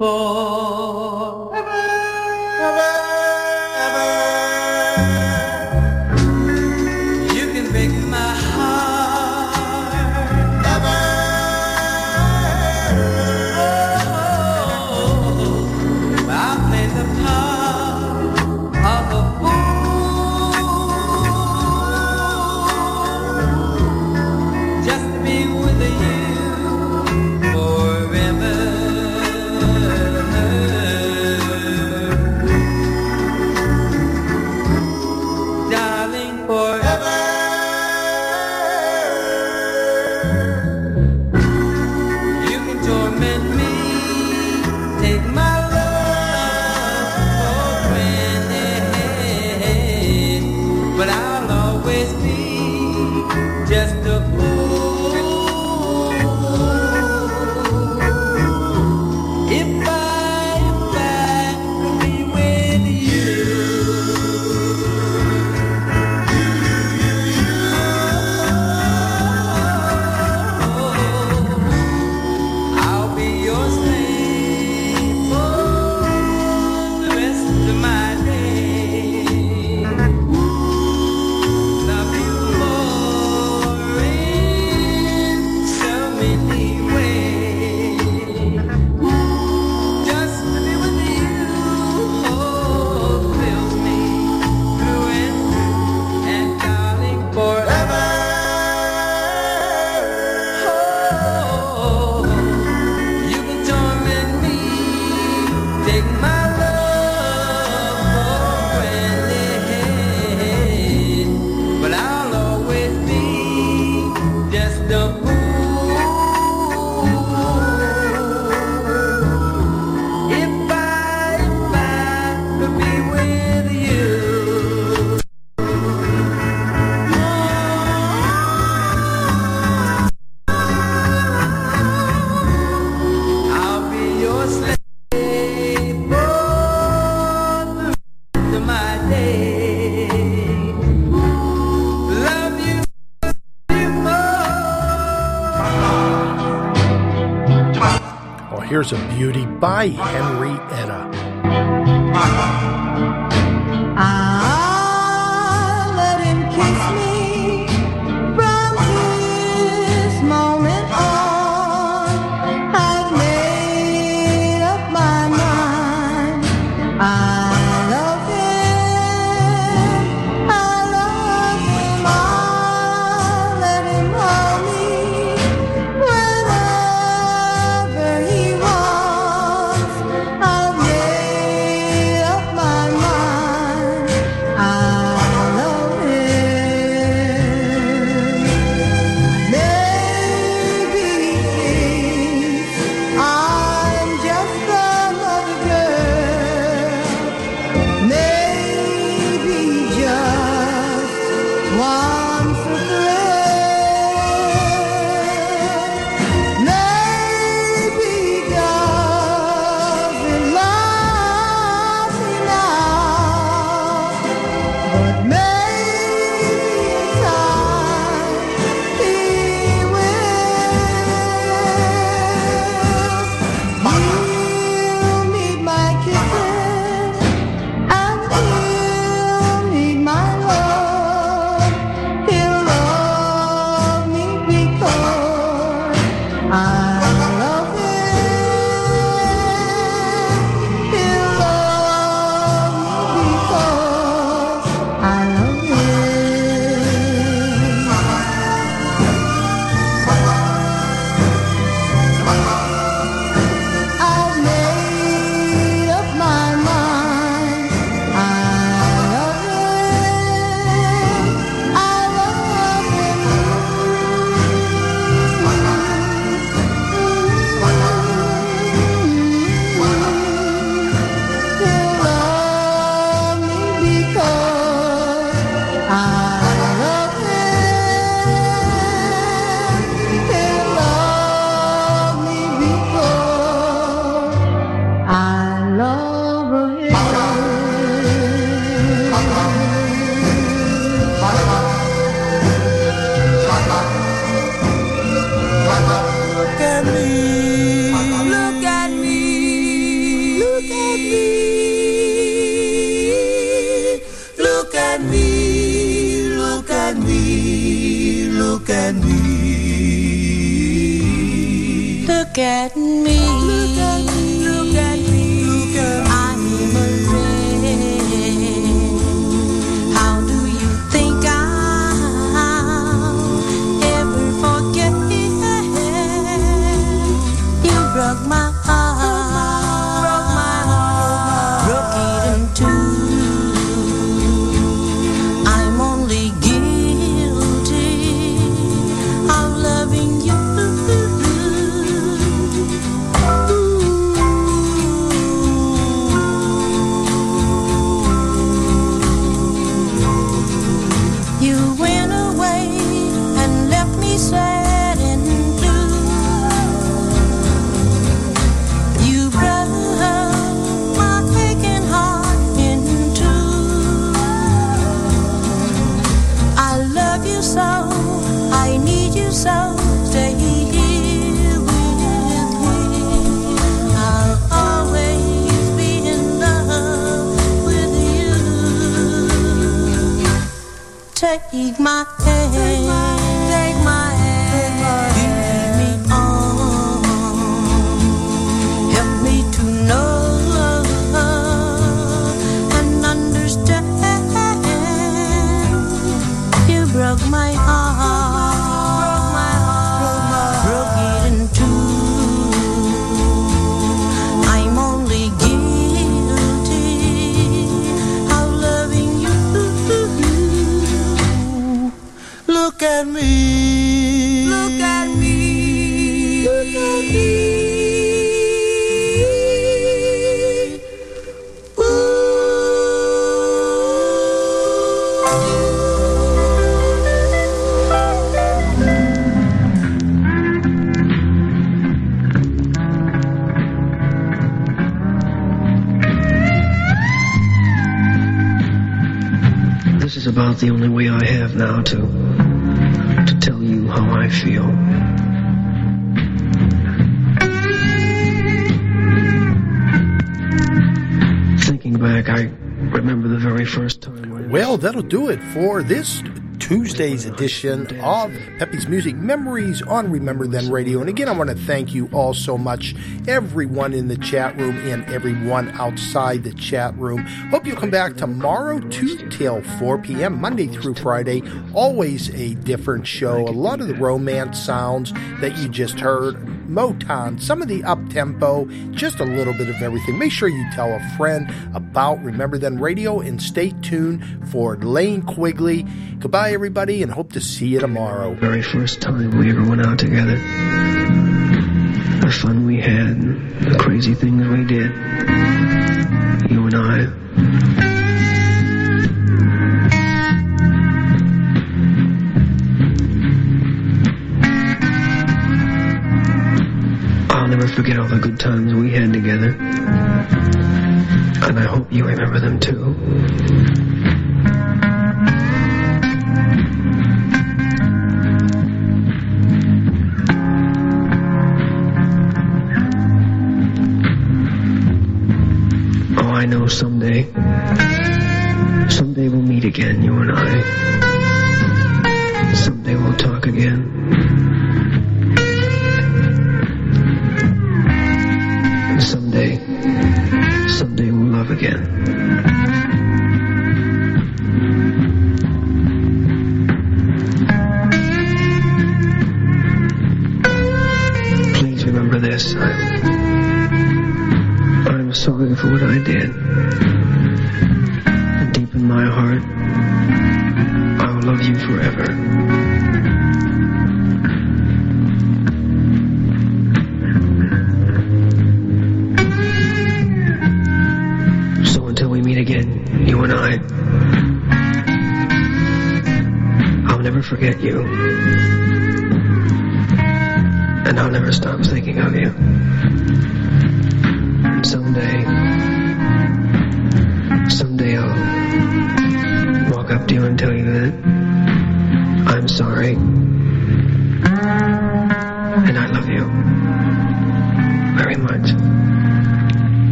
forever, Of Beauty by Henry for this Tuesday's edition of Peppy's Music Memories on Remember Then Radio. And again, I want to thank you all so much, everyone in the chat room and everyone outside the chat room. Hope you'll come back tomorrow, 2 till 4 p.m., Monday through Friday. Always a different show. A lot of the romance sounds that you just heard, Motown, some of the up tempo, just a little bit of everything. Make sure you tell a friend about Remember Then Radio and stay tuned for Lane Quigley. Goodbye, everybody, and hope to see you tomorrow. Very first time we ever went out together. The fun we had, the crazy things we did. Forget all the good times we had together. And I hope you remember them too. Oh, I know someday. Someday we'll meet again, you and I. Someday we'll talk again. Again. And